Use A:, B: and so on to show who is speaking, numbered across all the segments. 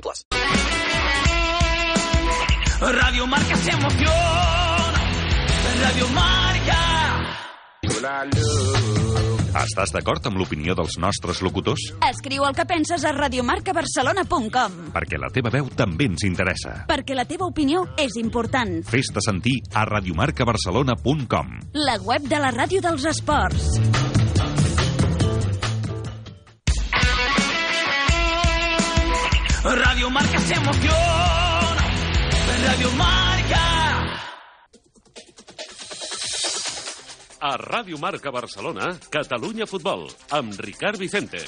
A: plus.
B: Radio Marca se emociona. Radio Marca.
C: Estàs d'acord amb l'opinió dels nostres locutors?
D: Escriu el que penses a radiomarcabarcelona.com
C: Perquè la teva veu també ens interessa.
D: perquè la teva opinió és important.
C: Fes-te sentir a radiomarcabarcelona.com.
D: La web de la ràdio dels esports.
B: Radio Marca se emociona. Radio Marca.
E: A Ràdio Marca Barcelona, Catalunya Futbol, amb Ricard Vicente.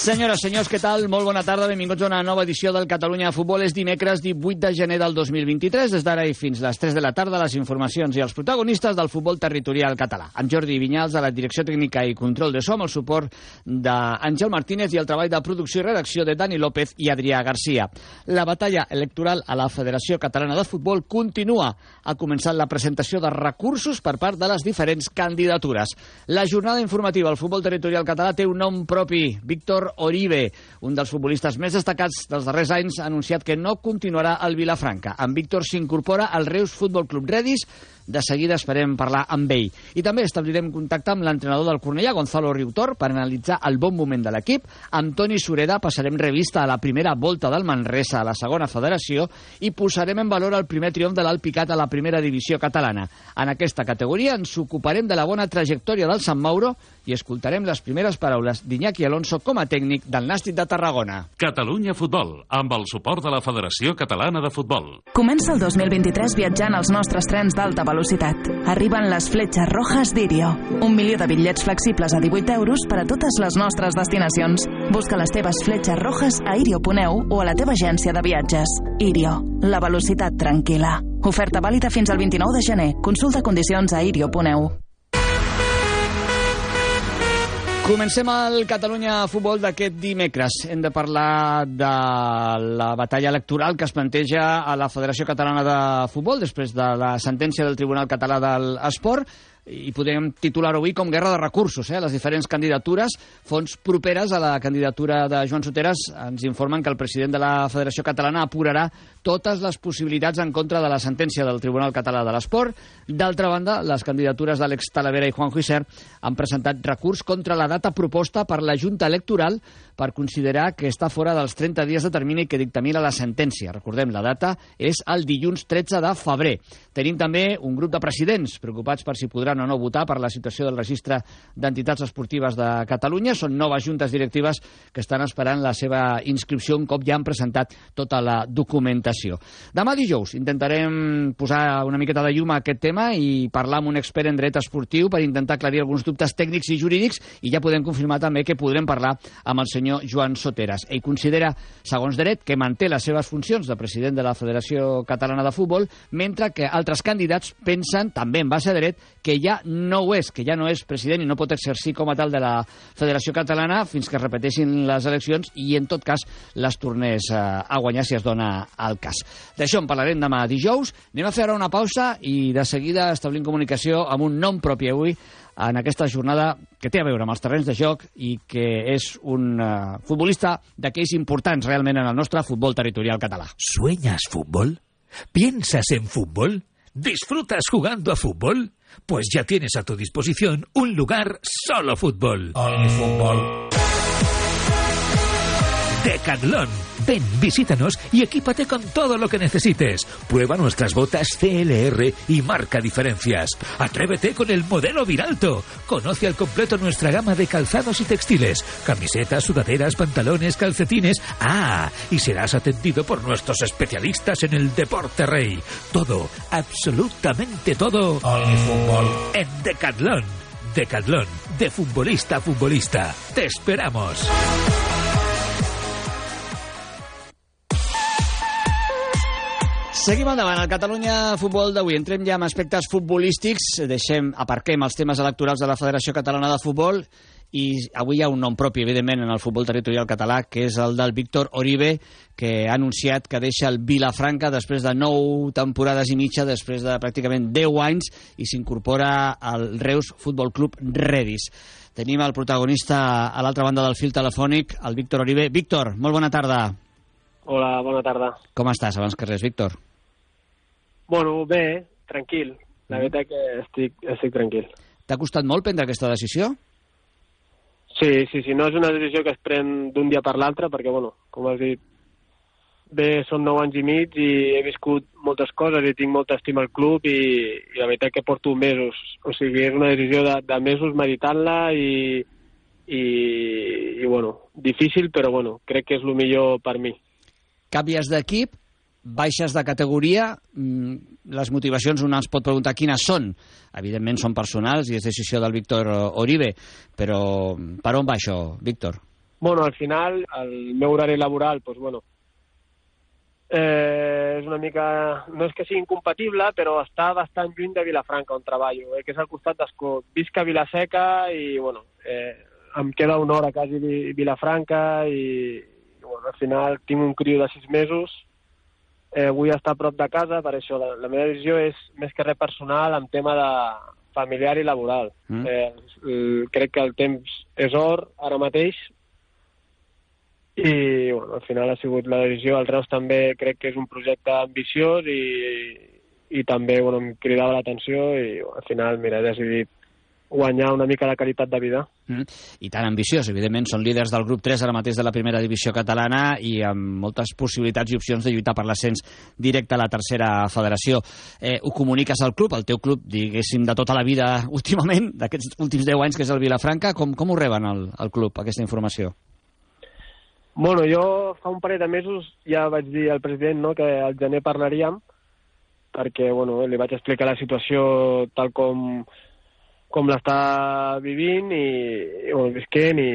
F: Senyores, senyors, què tal? Molt bona tarda, benvinguts a una nova edició del Catalunya Futbol. És dimecres 18 de gener del 2023. Des d'ara i fins les 3 de la tarda, les informacions i els protagonistes del futbol territorial català. Amb Jordi Vinyals, a la direcció tècnica i control de so, amb el suport d'Àngel Martínez i el treball de producció i redacció de Dani López i Adrià Garcia. La batalla electoral a la Federació Catalana de Futbol continua. Ha començat la presentació de recursos per part de les diferents candidatures. La jornada informativa al futbol territorial català té un nom propi, Víctor Oribe, un dels futbolistes més destacats dels darrers anys, ha anunciat que no continuarà al Vilafranca. En Víctor s'incorpora al Reus Futbol Club Redis, de seguida esperem parlar amb ell. I també establirem contacte amb l'entrenador del Cornellà, Gonzalo Riutor, per analitzar el bon moment de l'equip. Amb Toni Sureda passarem revista a la primera volta del Manresa a la segona federació i posarem en valor el primer triomf de l'Alpicat a la primera divisió catalana. En aquesta categoria ens ocuparem de la bona trajectòria del Sant Mauro i escoltarem les primeres paraules d'Iñaki Alonso com a tècnic del Nàstic de Tarragona.
E: Catalunya Futbol, amb el suport de la Federació Catalana de Futbol.
G: Comença el 2023 viatjant als nostres trens d'alta velocitat. Arriben les fletxes rojas d'Irio. Un milió de bitllets flexibles a 18 euros per a totes les nostres destinacions. Busca les teves fletxes rojas a irio.eu o a la teva agència de viatges. Irio, la velocitat tranquil·la. Oferta vàlida fins al 29 de gener. Consulta condicions a irio.eu.
F: Comencem el Catalunya Futbol d'aquest dimecres. Hem de parlar de la batalla electoral que es planteja a la Federació Catalana de Futbol després de la sentència del Tribunal Català de l'Esport i podríem titular avui com guerra de recursos, eh? les diferents candidatures, fons properes a la candidatura de Joan Soteres ens informen que el president de la Federació Catalana apurarà totes les possibilitats en contra de la sentència del Tribunal Català de l'Esport. D'altra banda, les candidatures d'Àlex Talavera i Juan Juicer han presentat recurs contra la data proposta per la Junta Electoral per considerar que està fora dels 30 dies de termini que dictamina la sentència. Recordem, la data és el dilluns 13 de febrer. Tenim també un grup de presidents preocupats per si podran o no votar per la situació del registre d'entitats esportives de Catalunya. Són noves juntes directives que estan esperant la seva inscripció un cop ja han presentat tota la documentació. Demà dijous intentarem posar una miqueta de llum a aquest tema i parlar amb un expert en dret esportiu per intentar aclarir alguns dubtes tècnics i jurídics i ja podem confirmar també que podrem parlar amb el senyor Joan Soteres. Ell considera, segons dret, que manté les seves funcions de president de la Federació Catalana de Futbol, mentre que altres candidats pensen, també en base a dret, que ja no ho és, que ja no és president i no pot exercir com a tal de la Federació Catalana fins que es repeteixin les eleccions i, en tot cas, les tornés eh, a guanyar si es dona el cas. D'això en parlarem demà dijous. Anem a fer ara una pausa i de seguida establim comunicació amb un nom propi avui en aquesta jornada que té a veure amb els terrenys de joc i que és un uh, futbolista d'aquells importants realment en el nostre futbol territorial català.
H: ¿Sueñas fútbol? ¿Piensas en fútbol? ¿Disfrutas jugando a fútbol? Pues ya tienes a tu disposición un lugar solo fútbol.
I: El fútbol.
H: Decathlon. Ven, visítanos y equípate con todo lo que necesites. Prueba nuestras botas CLR y marca diferencias. Atrévete con el modelo Viralto. Conoce al completo nuestra gama de calzados y textiles. Camisetas, sudaderas, pantalones, calcetines. Ah, y serás atendido por nuestros especialistas en el deporte rey. Todo, absolutamente todo. En Decathlon. Decathlon, de futbolista a futbolista. Te esperamos.
F: Seguim endavant. El Catalunya Futbol d'avui entrem ja en aspectes futbolístics. Deixem, aparquem els temes electorals de la Federació Catalana de Futbol i avui hi ha un nom propi, evidentment, en el futbol territorial català, que és el del Víctor Oribe, que ha anunciat que deixa el Vilafranca després de nou temporades i mitja, després de pràcticament 10 anys, i s'incorpora al Reus Futbol Club Redis. Tenim el protagonista a l'altra banda del fil telefònic, el Víctor Oribe. Víctor, molt bona tarda.
I: Hola, bona tarda.
F: Com estàs, abans que res, Víctor?
I: Bueno, bé, tranquil. La
F: Mm.
I: veritat que estic, estic tranquil.
F: T'ha costat molt prendre aquesta decisió?
I: Sí, sí, sí, no és una decisió que es pren d'un dia per l'altre, perquè, bueno, com has dit, bé, són nou anys i mig i he viscut moltes coses i tinc molta estima al club i, i la veritat que porto mesos. O sigui, és una decisió de, de mesos meditant-la i, i, i, bueno, difícil, però, bueno, crec que és el millor per mi.
F: Canvies d'equip, baixes de categoria, mm, les motivacions una es pot preguntar quines són. Evidentment són personals i és decisió del Víctor Oribe, però per on va això, Víctor?
I: Bueno, al final, el meu horari laboral, doncs, bueno, eh, és una mica... No és que sigui incompatible, però està bastant lluny de Vilafranca, on treballo, eh, que és al costat d'Escó. Visc a Vilaseca i, bueno, eh, em queda una hora quasi Vi- Vilafranca i bueno, al final tinc un criu de sis mesos, eh, vull estar a prop de casa, per això la, la meva decisió és més que res personal en tema de familiar i laboral.
F: Mm.
I: Eh, crec que el temps és or ara mateix i bueno, al final ha sigut la decisió. El Reus també crec que és un projecte ambiciós i, i també bueno, em cridava l'atenció i bueno, al final mira, he decidit guanyar una mica de qualitat de vida.
F: Mm. I tan ambiciós, evidentment, són líders del grup 3 ara mateix de la primera divisió catalana i amb moltes possibilitats i opcions de lluitar per l'ascens directe a la tercera federació. Eh, ho comuniques al club, al teu club, diguéssim, de tota la vida últimament, d'aquests últims 10 anys, que és el Vilafranca, com, com ho reben al, al club, aquesta informació?
I: Bueno, jo fa un parell de mesos ja vaig dir al president no, que al gener parlaríem perquè bueno, li vaig explicar la situació tal com, com l'està vivint i, i bueno, visquent i,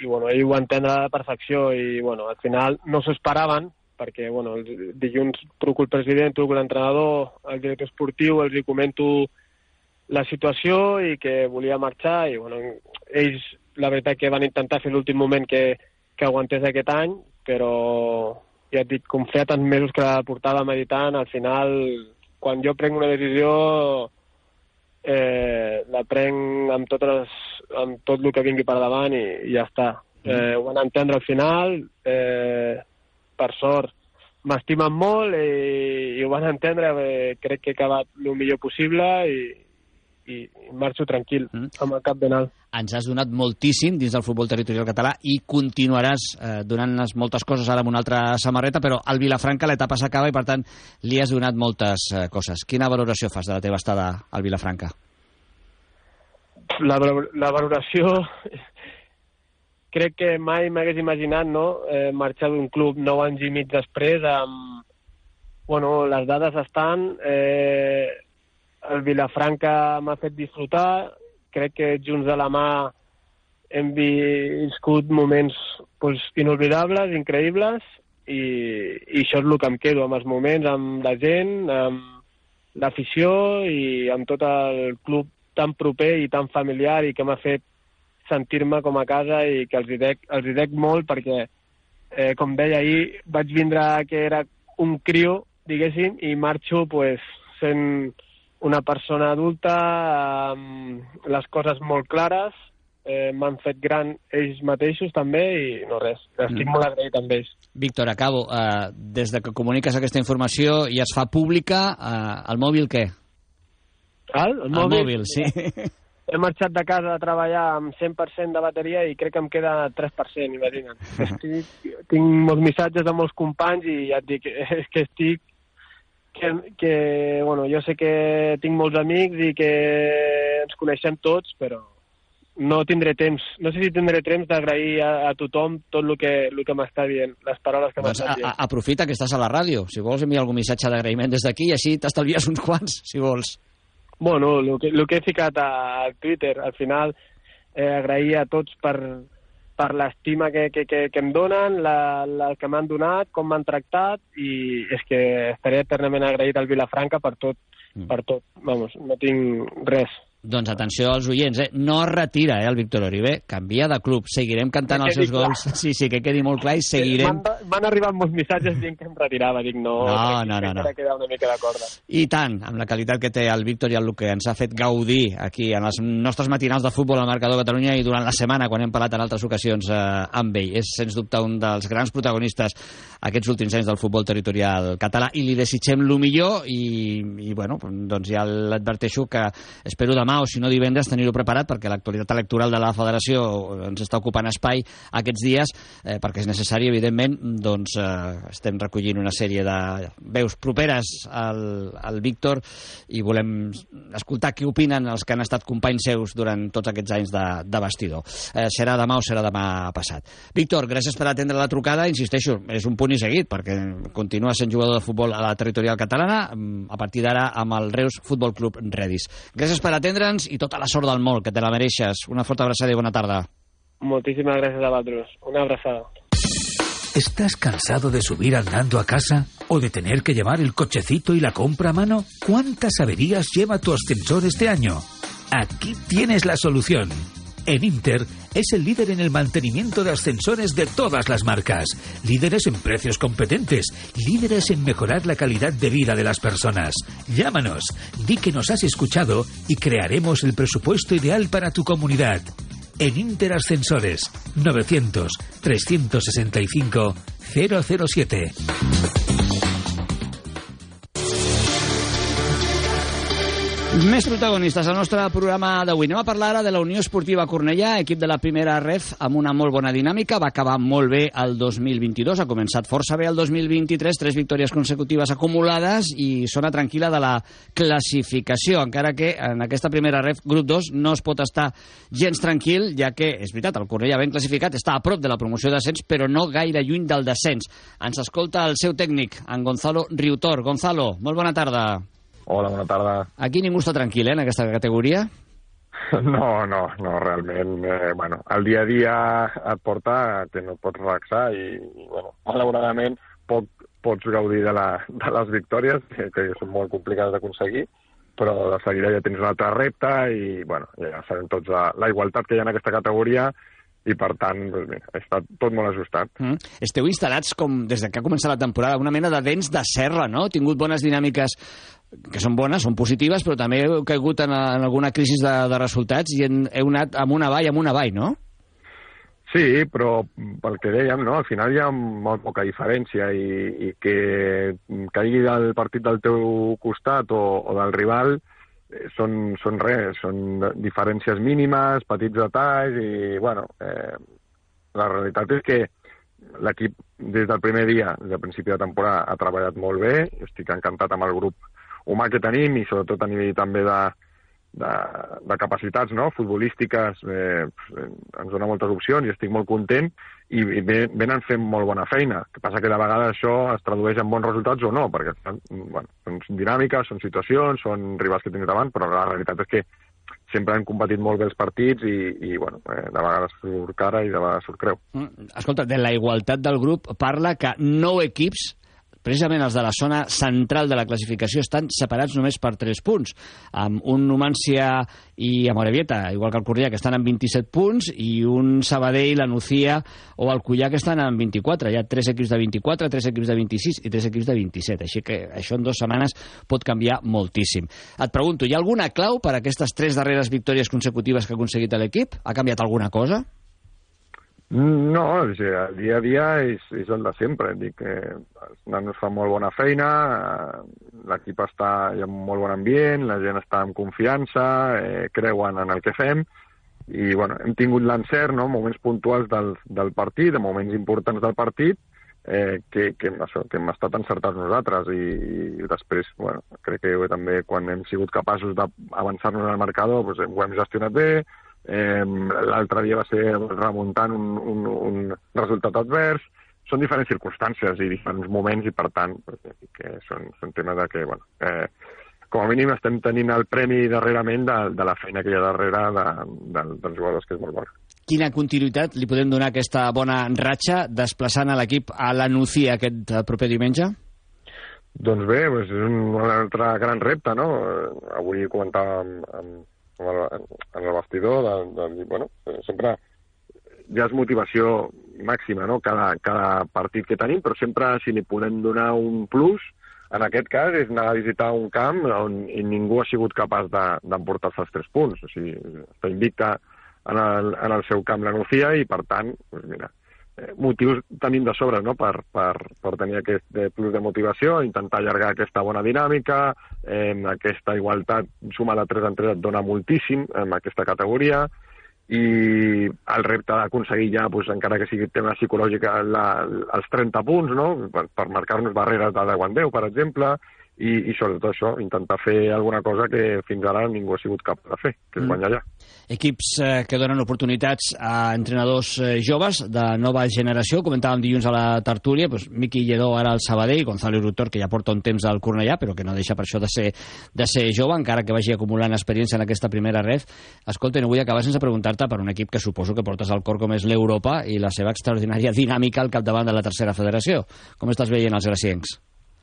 I: i bueno, ell ho va a la perfecció i bueno, al final no s'ho esperaven perquè bueno, el dilluns truco el president, truco l'entrenador, el director esportiu, els hi comento la situació i que volia marxar i bueno, ells la veritat que van intentar fer l'últim moment que, que aguantés aquest any, però ja et dic, com feia tants mesos que la portava meditant, al final, quan jo prenc una decisió, eh, la prenc amb, totes les, amb tot el que vingui per davant i, i ja està. Eh, ho van entendre al final, eh, per sort, m'estimen molt i, i ho van entendre, eh, crec que he acabat el millor possible i, i, i marxo tranquil, mm. amb el cap ben alt.
F: Ens has donat moltíssim dins del futbol territorial català i continuaràs eh, donant-nos moltes coses ara amb una altra samarreta, però al Vilafranca l'etapa s'acaba i, per tant, li has donat moltes eh, coses. Quina valoració fas de la teva estada al Vilafranca?
I: La, la valoració crec que mai m'hagués imaginat no? eh, marxar d'un club nou anys i mig després amb... Bueno, les dades estan... Eh, el Vilafranca m'ha fet disfrutar, crec que junts de la mà hem viscut moments pues, inolvidables, increïbles, i, i això és el que em quedo, amb els moments, amb la gent, amb l'afició i amb tot el club tan proper i tan familiar i que m'ha fet sentir-me com a casa i que els hi dec, els hi dec molt perquè, eh, com deia ahir, vaig vindre que era un crio, diguéssim, i marxo pues, sent una persona adulta amb les coses molt clares, eh, m'han fet gran ells mateixos també i no res, estic
F: Mm.
I: molt agraït amb ells.
F: Víctor, acabo. Eh, des de que comuniques aquesta informació i es fa pública, eh, el mòbil què?
I: El, el,
F: El mòbil, sí.
I: he marxat de casa a treballar amb 100% de bateria i crec que em queda 3%, imagina't. Estic, tinc molts missatges de molts companys i ja et dic, és que estic que, que, bueno, jo sé que tinc molts amics i que ens coneixem tots, però no tindré temps, no sé si tindré temps d'agrair a, a tothom tot el que, el que m'està dient, les paraules que
F: Doncs
I: m'està dient.
F: a, aprofita que estàs a la ràdio. Si vols enviar algun missatge d'agraïment des d'aquí i així t'estalvies uns quants, si vols.
I: Bueno, el que, el que he ficat a Twitter, al final, eh, agrair a tots per, per l'estima que, que, que, que em donen, la, la que m'han donat, com m'han tractat, i és que estaré eternament agraït al Vilafranca per tot,
F: Mm.
I: per tot. Vamos, no tinc res.
F: Doncs atenció als oients, eh? no es retira eh, el Víctor Oribe, canvia de club, seguirem cantant
I: Que
F: els seus gols,
I: clar.
F: sí, sí, que quedi molt clar i seguirem...
I: M'han arribat molts missatges dient que em retirava, dic no,
F: No, no, no, no.
I: queda una mica de corda.
F: I tant, amb la qualitat que té el Víctor i el que ens ha fet gaudir aquí en els nostres matinals de futbol al Marcador Catalunya i durant la setmana quan hem parlat en altres ocasions eh, amb ell. És, sens dubte, un dels grans protagonistes aquests últims anys del futbol territorial català i li desitgem el millor i, i bueno, doncs ja l'adverteixo que espero demà o si no divendres tenir-ho preparat perquè l'actualitat electoral de la federació ens està ocupant espai aquests dies eh, perquè és necessari, evidentment, doncs eh, estem recollint una sèrie de veus properes al, al Víctor i volem escoltar què opinen els que han estat companys seus durant tots aquests anys de, de vestidor. Eh, serà demà o serà demà passat. Víctor, gràcies per atendre la trucada. Insisteixo, és un punt i seguit, perquè continua sent jugador de futbol a la territorial catalana, mm, a partir d'ara amb el Reus Futbol Club Redis. Gràcies per atendre'ns i tota la sort del món, que te la mereixes. Una forta abraçada i bona tarda.
I: Moltíssimes gràcies a vosaltres. Una abraçada.
H: ¿Estás cansado de subir andando a casa? ¿O de tener que llevar el cochecito y la compra a mano? ¿Cuántas averías lleva tu ascensor este año? Aquí tienes la solución. En Inter es el líder en el mantenimiento de ascensores de todas las marcas. Líderes en precios competentes. Líderes en mejorar la calidad de vida de las personas. Llámanos, di que nos has escuchado y crearemos el presupuesto ideal para tu comunidad. En Inter Ascensores 900 365 007.
F: Més protagonistes al nostre programa d'avui. Anem a parlar ara de la Unió Esportiva Cornellà, equip de la primera ref amb una molt bona dinàmica. Va acabar molt bé el 2022, ha començat força bé el 2023, tres victòries consecutives acumulades i zona tranquil·la de la classificació, encara que en aquesta primera ref, grup 2, no es pot estar gens tranquil, ja que, és veritat, el Cornellà ben classificat, està a prop de la promoció d'ascens, però no gaire lluny del descens. Ens escolta el seu tècnic, en Gonzalo Riutor. Gonzalo, molt bona tarda.
J: Hola, bona tarda.
F: Aquí ningú està tranquil, eh, en aquesta categoria?
J: No, no, no, realment, eh, bueno, el dia a dia et porta que no pots relaxar i, i bueno, malauradament poc pots gaudir de, la, de les victòries, que, que són molt complicades d'aconseguir, però de seguida ja tens un altre repte i, bueno, ja sabem tots la, la igualtat que hi ha en aquesta categoria i, per tant, doncs, mira, està tot molt ajustat.
F: Mm. Esteu instal·lats, com des de que ha començat la temporada, una mena de dents de serra, no? Tingut bones dinàmiques que són bones, són positives, però també heu caigut en, en alguna crisi de, de resultats i en, heu anat amb una avall, amb una avall, no?
J: Sí, però pel que dèiem, no? al final hi ha molt poca diferència i, i que caigui el partit del teu costat o, o del rival eh, són, són res, són diferències mínimes, petits detalls i, bueno, eh, la realitat és que l'equip des del primer dia, des del principi de temporada, ha treballat molt bé, estic encantat amb el grup humà que tenim i sobretot a nivell també de, de, de capacitats no? futbolístiques eh, ens dona moltes opcions i estic molt content i, i ve- venen fent molt bona feina. El que passa que de vegades això es tradueix en bons resultats o no, perquè bueno, són dinàmiques, són situacions, són rivals que tens davant, però la realitat és que sempre han competit molt bé els partits i, i bueno, eh, de vegades surt cara i de vegades surt creu.
F: Mm. Escolta, de la igualtat del grup parla que nou equips precisament els de la zona central de la classificació estan separats només per 3 punts, amb un Numància i Amorebieta, igual que el Corrià, que estan amb 27 punts, i un Sabadell, la Nucía o el Cullà, que estan amb 24. Hi ha 3 equips de 24, 3 equips de 26 i 3 equips de 27. Així que això en dues setmanes pot canviar moltíssim. Et pregunto, hi ha alguna clau per a aquestes tres darreres victòries consecutives que ha aconseguit l'equip? Ha canviat alguna cosa?
J: No, o sigui, el dia a dia és, és el de sempre. Dic que els nanos fan molt bona feina, eh, l'equip està un molt bon ambient, la gent està amb confiança, eh, creuen en el que fem, i bueno, hem tingut l'encert, no?, moments puntuals del, del partit, de moments importants del partit, eh, que, que, això, que hem estat encertats nosaltres i, i després, bueno, crec que també quan hem sigut capaços d'avançar-nos al marcador doncs, ho hem gestionat bé, Eh, L'altre dia va ser remuntant un, un, un resultat advers. Són diferents circumstàncies i diferents moments i, per tant, que són, són temes de que, bueno, eh, com a mínim estem tenint el premi darrerament de, de la feina que hi ha darrere de, de, dels jugadors, que és molt bona.
F: Quina continuïtat li podem donar a aquesta bona ratxa desplaçant a l'equip a la Nucía aquest proper diumenge?
J: Doncs bé, és un altre gran repte, no? Avui comentàvem amb, en el, en el vestidor, de, de, bueno, sempre ja és motivació màxima, no?, cada, cada partit que tenim, però sempre si li podem donar un plus, en aquest cas és anar a visitar un camp on ningú ha sigut capaç d'emportar-se els tres punts. O sigui, està invicta en el, en el seu camp la Nucía i, per tant, doncs mira, eh, motius tenim de sobre no? per, per, per tenir aquest eh, plus de motivació, intentar allargar aquesta bona dinàmica, eh, aquesta igualtat sumada 3 en 3 et dona moltíssim en aquesta categoria, i el repte d'aconseguir ja, doncs, encara que sigui tema psicològic, la, els 30 punts, no? per, per marcar-nos barreres de 10 en 10, per exemple, i, i sobretot això, intentar fer alguna cosa que fins ara ningú ha sigut capaç de fer, que és mm. guanyar allà.
F: Equips eh, que donen oportunitats a entrenadors eh, joves de nova generació, comentàvem dilluns a la tertúlia, doncs, Miqui Lledó ara al Sabadell, Gonzalo Rutor, que ja porta un temps al Cornellà, però que no deixa per això de ser, de ser jove, encara que vagi acumulant experiència en aquesta primera ref. Escolta, no vull acabar sense preguntar-te per un equip que suposo que portes al cor com és l'Europa i la seva extraordinària dinàmica al capdavant de la tercera federació. Com estàs veient els graciencs?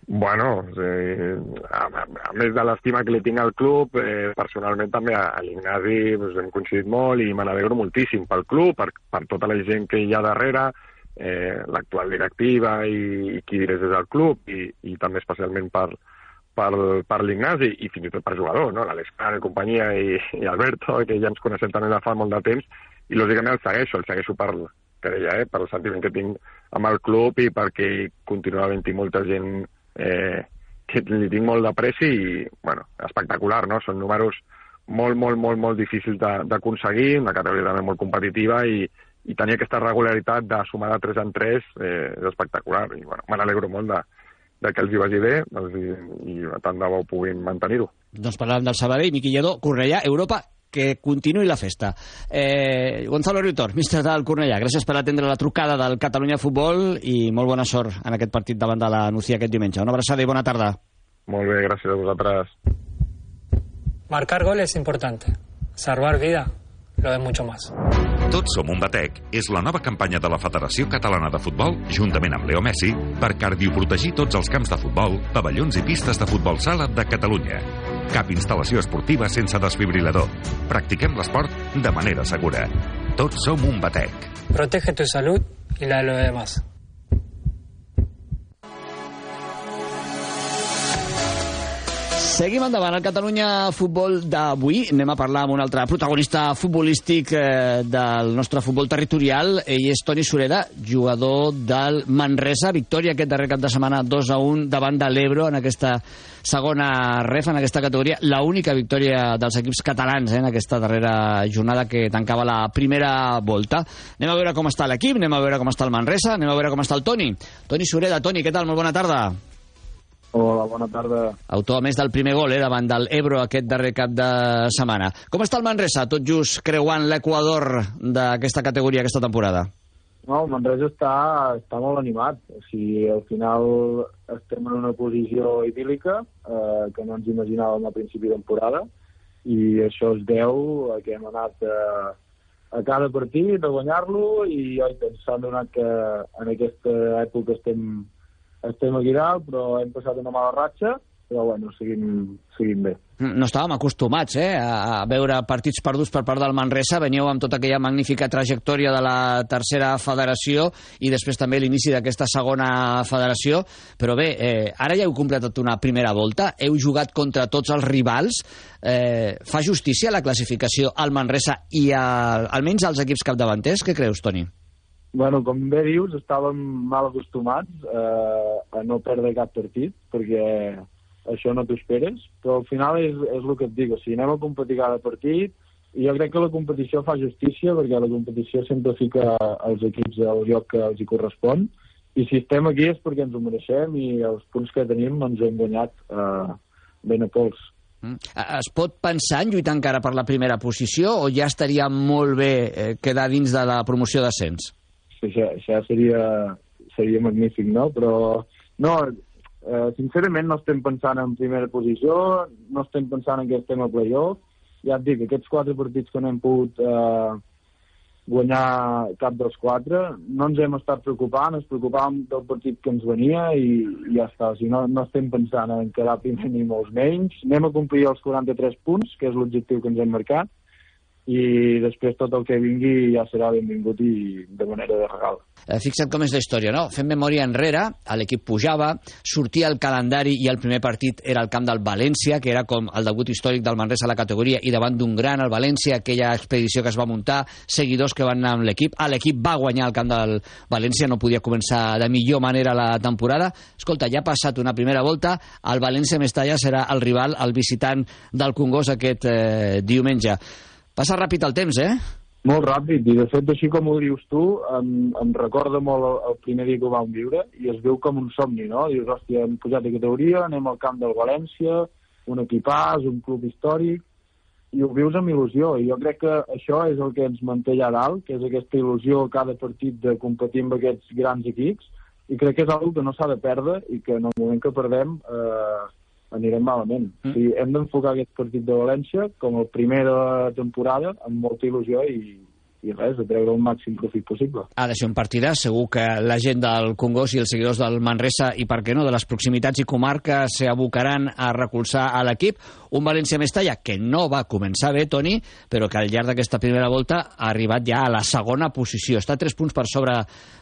J: Bueno, eh, a, a més de l'estima que li tinc al club, eh, personalment també a, a l'Ignasi pues, hem coincidit molt i me n'alegro moltíssim pel club, per, per tota la gent que hi ha darrere, eh, l'actual directiva i, i qui dirés des del club i, i també especialment per, per, per l'Ignasi i fins i tot per jugador, no? l'Àlex i companyia i, i Alberto, que ja ens coneixem també de fa molt de temps, i lògicament el segueixo, el segueixo per, que deia, eh, per el sentiment que tinc amb el club i perquè continua havent-hi molta gent eh, que li tinc molt d'apreci i, bueno, espectacular, no? Són números molt, molt, molt, molt difícils d'aconseguir, una categoria també molt competitiva i, i tenir aquesta regularitat de sumar de 3 en 3 eh, és espectacular. I, bueno, me n'alegro molt de, de que els hi vagi bé doncs, i, i tant de bo puguin mantenir-ho.
F: Doncs parlàvem del Sabadell, Miqui Lledó, Cornellà, Europa que continuï la festa. Eh, Gonzalo Riutor, míster del Cornellà, gràcies per atendre la trucada del Catalunya Futbol i molt bona sort en aquest partit davant de la Nucía aquest diumenge. Una abraçada i bona tarda.
J: Molt bé, gràcies a vosaltres.
K: Marcar gol es importante. Salvar vida lo es mucho más.
C: Tots som un batec és la nova campanya de la Federació Catalana de Futbol, juntament amb Leo Messi, per cardioprotegir tots els camps de futbol, pavellons i pistes de futbol sala de Catalunya. Cap instal·lació esportiva sense desfibrilador. Practiquem l'esport de manera segura. Tots som un batec.
K: Protege tu salut i la de los demás.
F: Seguim endavant al Catalunya Futbol d'avui. Anem a parlar amb un altre protagonista futbolístic eh, del nostre futbol territorial. Ell és Toni Sureda, jugador del Manresa. Victòria aquest darrer cap de setmana 2 a 1 davant de l'Ebro en aquesta segona ref, en aquesta categoria. La única victòria dels equips catalans eh, en aquesta darrera jornada que tancava la primera volta. Anem a veure com està l'equip, anem a veure com està el Manresa, anem a veure com està el Toni. Toni Sureda, Toni, què tal? Molt bona tarda.
L: Hola, bona tarda.
F: Autor, a més del primer gol, eh, davant del Ebro aquest darrer cap de setmana. Com està el Manresa, tot just creuant l'Equador d'aquesta categoria aquesta temporada?
L: No, el Manresa està, està molt animat. O sigui, al final estem en una posició idíl·lica eh, que no ens imaginàvem a principi de temporada i això es deu a que hem anat eh, a cada partit a guanyar-lo i oi, s'ha donat que en aquesta època estem estem aquí dalt, però hem passat una mala ratxa, però bueno, seguim, seguim bé.
F: No estàvem acostumats eh, a veure partits perduts per part del Manresa. Veníeu amb tota aquella magnífica trajectòria de la tercera federació i després també l'inici d'aquesta segona federació. Però bé, eh, ara ja heu completat una primera volta, heu jugat contra tots els rivals. Eh, fa justícia la classificació al Manresa i a, almenys als equips capdavanters? Què creus, Toni?
L: Bueno, com bé dius, estàvem mal acostumats eh, a no perdre cap partit, perquè això no t'ho esperes, però al final és, és el que et dic, o sigui, anem a competir cada partit, i jo crec que la competició fa justícia, perquè la competició sempre fica els equips al lloc que els hi correspon, i si estem aquí és perquè ens ho mereixem i els punts que tenim ens hem guanyat eh, ben a pols.
F: Mm. Es pot pensar en lluitar encara per la primera posició o ja estaria molt bé eh, quedar dins de la promoció d'ascens?
L: Això, això seria, seria magnífic, no? Però no, eh, sincerament no estem pensant en primera posició, no estem pensant en que estem a playoff. Ja et dic, aquests quatre partits que no hem pogut eh, guanyar cap dels quatre, no ens hem estat preocupant, ens preocupàvem del partit que ens venia i, i ja està. O sigui, no, no estem pensant en quedar primer ni molts menys. Anem a complir els 43 punts, que és l'objectiu que ens hem marcat, i després tot el que vingui ja serà benvingut i de manera de regal.
F: Eh, fixa't com és la història, no? Fem memòria enrere, l'equip pujava, sortia el calendari i el primer partit era el camp del València, que era com el debut històric del Manresa a la categoria, i davant d'un gran al València, aquella expedició que es va muntar, seguidors que van anar amb l'equip. A l'equip va guanyar el camp del València, no podia començar de millor manera la temporada. Escolta, ja ha passat una primera volta, el València Mestalla serà el rival, el visitant del Congost aquest eh, diumenge. Passa ràpid el temps, eh?
L: Molt ràpid, i de fet, així com ho dius tu, em, em recorda molt el, el primer dia que ho vam viure, i es veu com un somni, no? Dius, hòstia, hem pujat de categoria, anem al camp del València, un equipàs, un club històric, i ho vius amb il·lusió, i jo crec que això és el que ens manté allà dalt, que és aquesta il·lusió cada partit de competir amb aquests grans equips, i crec que és una que no s'ha de perdre i que en el moment que perdem eh, anirem malament. Mm. O sigui, hem d'enfocar aquest partit de València com el primer de temporada amb molta il·lusió i, i res, de treure el màxim profit possible.
F: Ha de ser un partidà, segur que la gent del Congost i els seguidors del Manresa i, per què no, de les proximitats i comarques s'abocaran a recolzar a l'equip. Un València-Mestalla que no va començar bé, Toni, però que al llarg d'aquesta primera volta ha arribat ja a la segona posició. Està tres punts per sobre,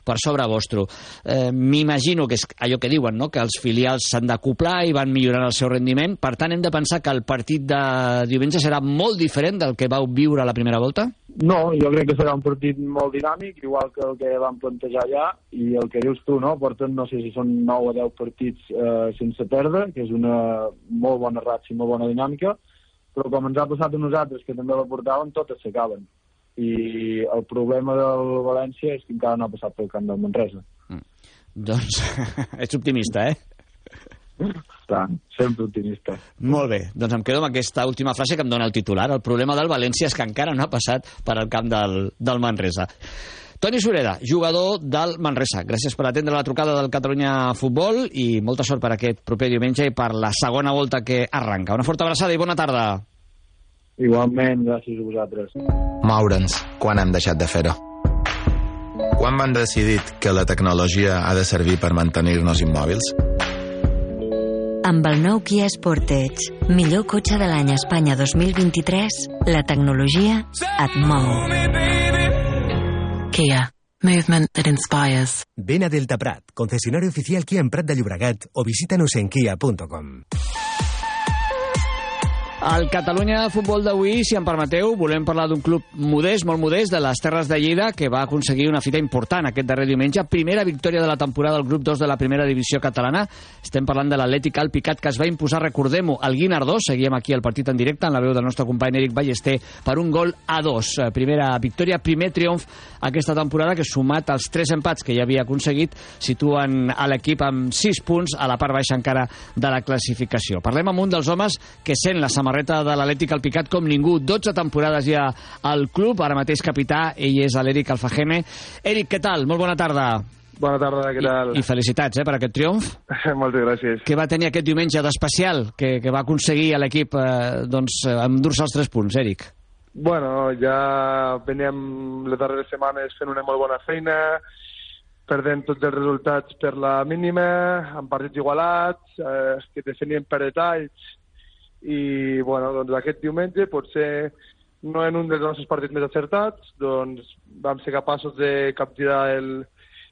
F: per sobre vostre. Eh, M'imagino que és allò que diuen, no? que els filials s'han d'acoplar i van millorant el seu rendiment. Per tant, hem de pensar que el partit de diumenge serà molt diferent del que vau viure a la primera volta?
L: No, jo crec que serà un partit molt dinàmic, igual que el que vam plantejar allà, i el que dius tu, no? Porten, no sé si són 9 o 10 partits eh, sense perdre, que és una molt bona ratxa i molt bona dinàmica, però com ens ha passat a nosaltres, que també la portàvem, totes s'acaben. I el problema del València és que encara no ha passat pel camp del Manresa.
F: Mm. Doncs ets optimista, eh?
L: Tant, sempre optimista.
F: Molt bé, doncs em quedo amb aquesta última frase que em dona el titular. El problema del València és que encara no ha passat per al camp del, del Manresa. Toni Sureda, jugador del Manresa. Gràcies per atendre la trucada del Catalunya Futbol i molta sort per aquest proper diumenge i per la segona volta que arranca. Una forta abraçada i bona tarda.
L: Igualment, gràcies a vosaltres.
M: Moure'ns, quan hem deixat de fer-ho? Quan van decidir que la tecnologia ha de servir per mantenir-nos immòbils?
N: Amb el nou Kia Sportage, millor cotxe de l'any Espanya 2023, la tecnologia et mou.
O: Kia. Movement that inspires.
P: Ven a Delta Prat, concesionario oficial Kia en Prat de Llobregat o visítanos en kia.com.
F: Al Catalunya Futbol d'avui, si em permeteu, volem parlar d'un club modest, molt modest, de les Terres de Lleida, que va aconseguir una fita important aquest darrer diumenge. Primera victòria de la temporada del grup 2 de la primera divisió catalana. Estem parlant de l'Atlètic Alpicat, que es va imposar, recordem-ho, al Guinardó. Seguíem aquí el partit en directe, en la veu del nostre company Eric Ballester, per un gol a dos. Eh, primera victòria, primer triomf aquesta temporada, que sumat als tres empats que ja havia aconseguit, situen a l'equip amb sis punts a la part baixa encara de la classificació. Parlem amb un dels homes que sent la samarreta de l'Atlètic Alpicat com ningú. 12 temporades ja al club, ara mateix capità, ell és l'Eric Alfajeme. Eric, què tal? Molt bona tarda.
Q: Bona tarda, què tal?
F: I, I felicitats eh, per aquest triomf.
Q: Moltes gràcies.
F: Què va tenir aquest diumenge d'especial que, que va aconseguir a l'equip eh, doncs, endur-se els tres punts, Eric?
Q: Bueno, ja veníem les darreres setmanes fent una molt bona feina, perdent tots els resultats per la mínima, amb partits igualats, eh, que definien per detalls, i bueno, doncs aquest diumenge potser no en un dels nostres partits més acertats, doncs vam ser capaços de capgirar el,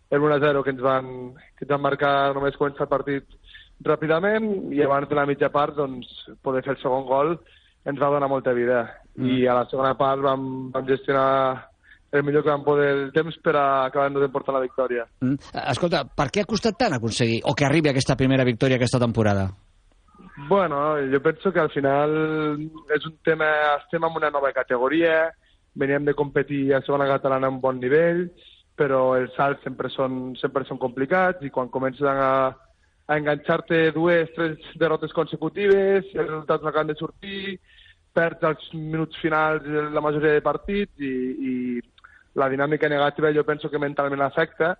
Q: el 1-0 que ens van, que ens van marcar només començar el partit ràpidament i abans de la mitja part doncs, poder fer el segon gol ens va donar molta vida. Mm. I a la segona part vam, vam gestionar el millor camp del temps per a acabar-nos d'emportar la victòria.
F: Mm. Escolta, per què ha costat tant aconseguir o que arribi aquesta primera victòria aquesta temporada?
Q: Bueno, jo penso que al final és un tema... Estem en una nova categoria, veníem de competir a segona catalana a un bon nivell, però els salts sempre són, sempre són complicats i quan comences a, a enganxar-te dues, tres derrotes consecutives, els resultats no acaben de sortir, perds els minuts finals la majoria de partits i, i la dinàmica negativa jo penso que mentalment afecta,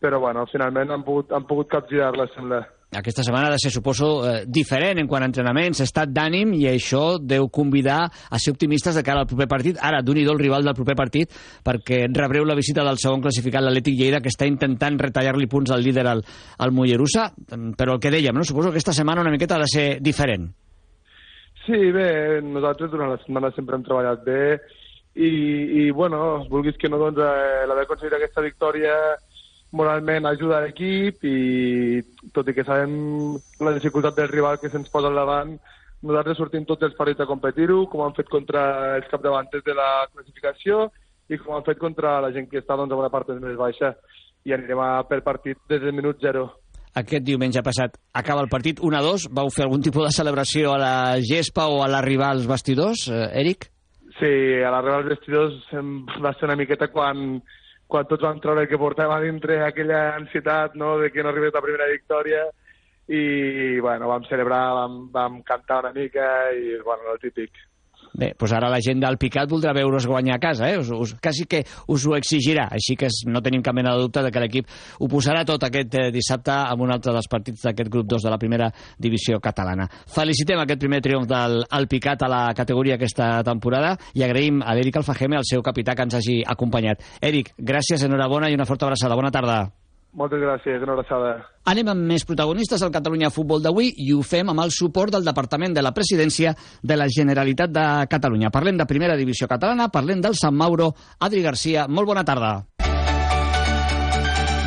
Q: però bueno, finalment han pogut, han pogut capgirar-la, sembla.
F: Aquesta setmana ha de ser, suposo, eh, diferent en quant a entrenaments, estat d'ànim, i això deu convidar a ser optimistes de cara al proper partit. Ara, d'un i el rival del proper partit, perquè rebreu la visita del segon classificat, l'Atlètic Lleida, que està intentant retallar-li punts al líder, al, al Mollerussa, però el que dèiem, no? suposo que aquesta setmana una miqueta ha de ser diferent.
Q: Sí, bé, nosaltres durant la setmana sempre hem treballat bé i, i bueno, vulguis que no, doncs, eh, l'haver aconseguit aquesta victòria moralment ajuda a l'equip i tot i que sabem la dificultat del rival que se'ns posa al davant, nosaltres sortim tots els partits a competir-ho, com han fet contra els capdavanters de la classificació i com han fet contra la gent que està doncs, a una part més baixa i anirem a per partit des del minut zero.
F: Aquest diumenge passat acaba el partit 1-2. Vau fer algun tipus de celebració a la gespa o a l'arribar als vestidors, eh, Eric?
Q: Sí, a l'arribar als vestidors va ser una miqueta quan quan tots vam treure el que portàvem a dintre aquella ansietat no, de que no arribés la primera victòria i bueno, vam celebrar, vam, vam cantar una mica i bueno, el típic.
F: Bé, doncs ara la gent del Picat voldrà veure's guanyar a casa, eh? Us, us, quasi que us ho exigirà, així que no tenim cap mena de dubte de que l'equip ho posarà tot aquest eh, dissabte amb un altre dels partits d'aquest grup 2 de la primera divisió catalana. Felicitem aquest primer triomf del el Picat a la categoria aquesta temporada i agraïm a l'Eric Alfajeme, el seu capità, que ens hagi acompanyat. Eric, gràcies, enhorabona i una forta abraçada. Bona tarda.
Q: Moltes gràcies, una abraçada.
F: Anem amb més protagonistes al Catalunya Futbol d'avui i ho fem amb el suport del Departament de la Presidència de la Generalitat de Catalunya. Parlem de Primera Divisió Catalana, parlem del Sant Mauro. Adri Garcia, molt bona tarda.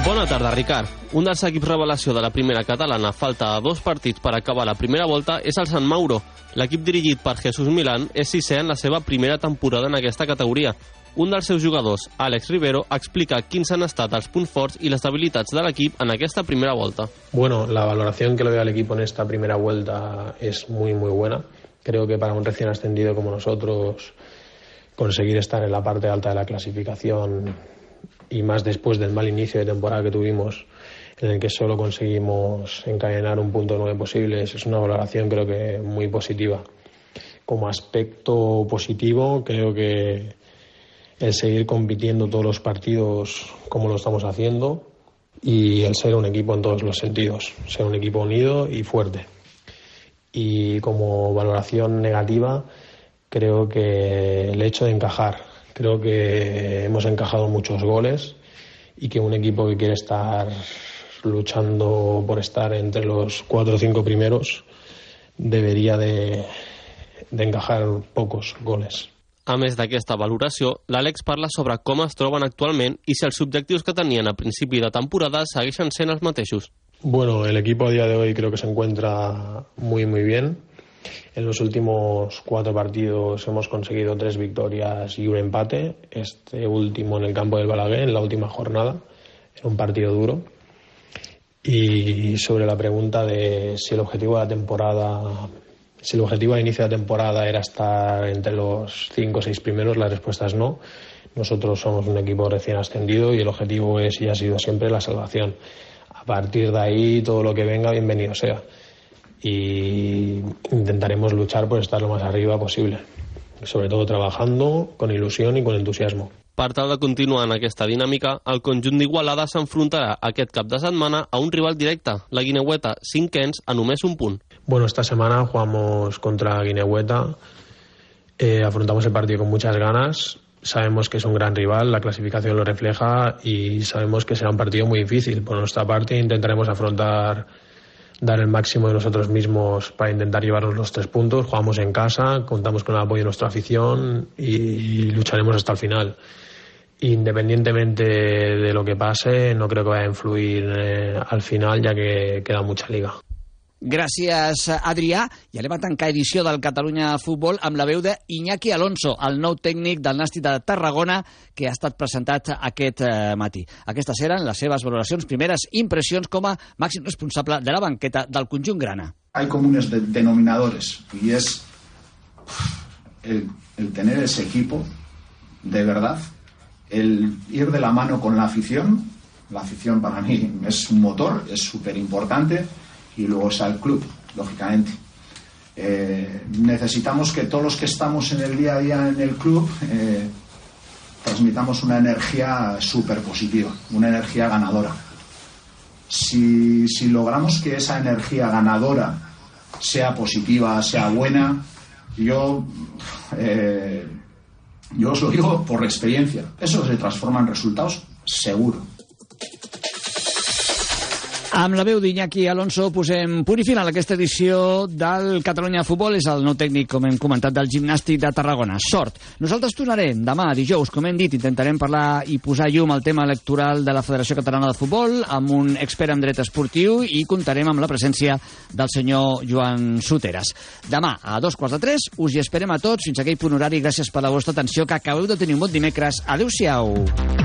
R: Bona tarda, Ricard. Un dels equips revelació de la primera catalana falta a dos partits per acabar la primera volta és el Sant Mauro. L'equip dirigit per Jesús Milán és sisè en la seva primera temporada en aquesta categoria. Un dels seus jugadors, Àlex Rivero, explica quins han estat els punts forts i les debilitats de l'equip en aquesta primera vuelta.
S: Bueno, la valoración que le doy al equipo en esta primera vuelta es muy, muy buena. Creo que para un recién ascendido como nosotros, conseguir estar en la parte alta de la clasificación y más después del mal inicio de temporada que tuvimos, en el que solo conseguimos encadenar un punto nueve posibles, es una valoración creo que muy positiva. Como aspecto positivo, creo que el seguir compitiendo todos los partidos como lo estamos haciendo y el ser un equipo en todos los sentidos, ser un equipo unido y fuerte. Y como valoración negativa, creo que el hecho de encajar, creo que hemos encajado muchos goles y que un equipo que quiere estar luchando por estar entre los cuatro o cinco primeros debería de, de encajar pocos goles.
R: A més d'aquesta valoració, l'Àlex parla sobre com es troben actualment i si els objectius que tenien a principi de temporada segueixen sent els mateixos.
S: Bueno, el equipo a día de hoy creo que se encuentra muy muy bien. En los últimos cuatro partidos hemos conseguido tres victorias y un empate. Este último en el campo del Balaguer, en la última jornada. Era un partido duro. Y sobre la pregunta de si el objetivo de la temporada si el objetivo a inicio de temporada era estar entre los cinco o seis primeros, la respuesta es no. Nosotros somos un equipo recién ascendido y el objetivo es y ha sido siempre la salvación. A partir de ahí, todo lo que venga, bienvenido sea. Y intentaremos luchar por estar lo más arriba posible. Sobre todo trabajando con ilusión y con entusiasmo.
R: Per tal de continuar en aquesta dinàmica, el conjunt d'Igualada s'enfrontarà aquest cap de setmana a un rival directe, la Guineueta, cinquens a només un punt.
S: Bueno, esta semana jugamos contra Guinehueta. Eh, afrontamos el partido con muchas ganas. Sabemos que es un gran rival, la clasificación lo refleja y sabemos que será un partido muy difícil. Por nuestra parte intentaremos afrontar, dar el máximo de nosotros mismos para intentar llevarnos los tres puntos. Jugamos en casa, contamos con el apoyo de nuestra afición y lucharemos hasta el final. Independientemente de lo que pase, no creo que vaya a influir eh, al final, ya que queda mucha liga.
F: Gràcies, Adrià. I anem a tancar edició del Catalunya Futbol amb la veu de Iñaki Alonso, el nou tècnic del Nàstic de Tarragona, que ha estat presentat aquest eh, matí. Aquestes eren les seves valoracions, primeres impressions com a màxim responsable de la banqueta del conjunt grana.
T: Hay comunes de denominadores y es el, el tener ese equipo de verdad, el ir de la mano con la afición. La afición para mí es un motor, es súper importante y luego está el club, lógicamente. Eh, necesitamos que todos los que estamos en el día a día en el club eh, transmitamos una energía súper positiva, una energía ganadora. Si, si logramos que esa energía ganadora sea positiva, sea buena, yo, eh, yo os lo digo por experiencia, eso se transforma en resultados seguro.
F: Amb la veu d'Iñaki Alonso posem punt i final a aquesta edició del Catalunya Futbol. És el nou tècnic, com hem comentat, del gimnàstic de Tarragona. Sort. Nosaltres tornarem demà, dijous, com hem dit, intentarem parlar i posar llum al tema electoral de la Federació Catalana de Futbol amb un expert en dret esportiu i comptarem amb la presència del senyor Joan Soteres. Demà, a dos quarts de tres, us hi esperem a tots fins a aquell punt horari. Gràcies per la vostra atenció, que acabeu de tenir un bon dimecres. Adéu-siau.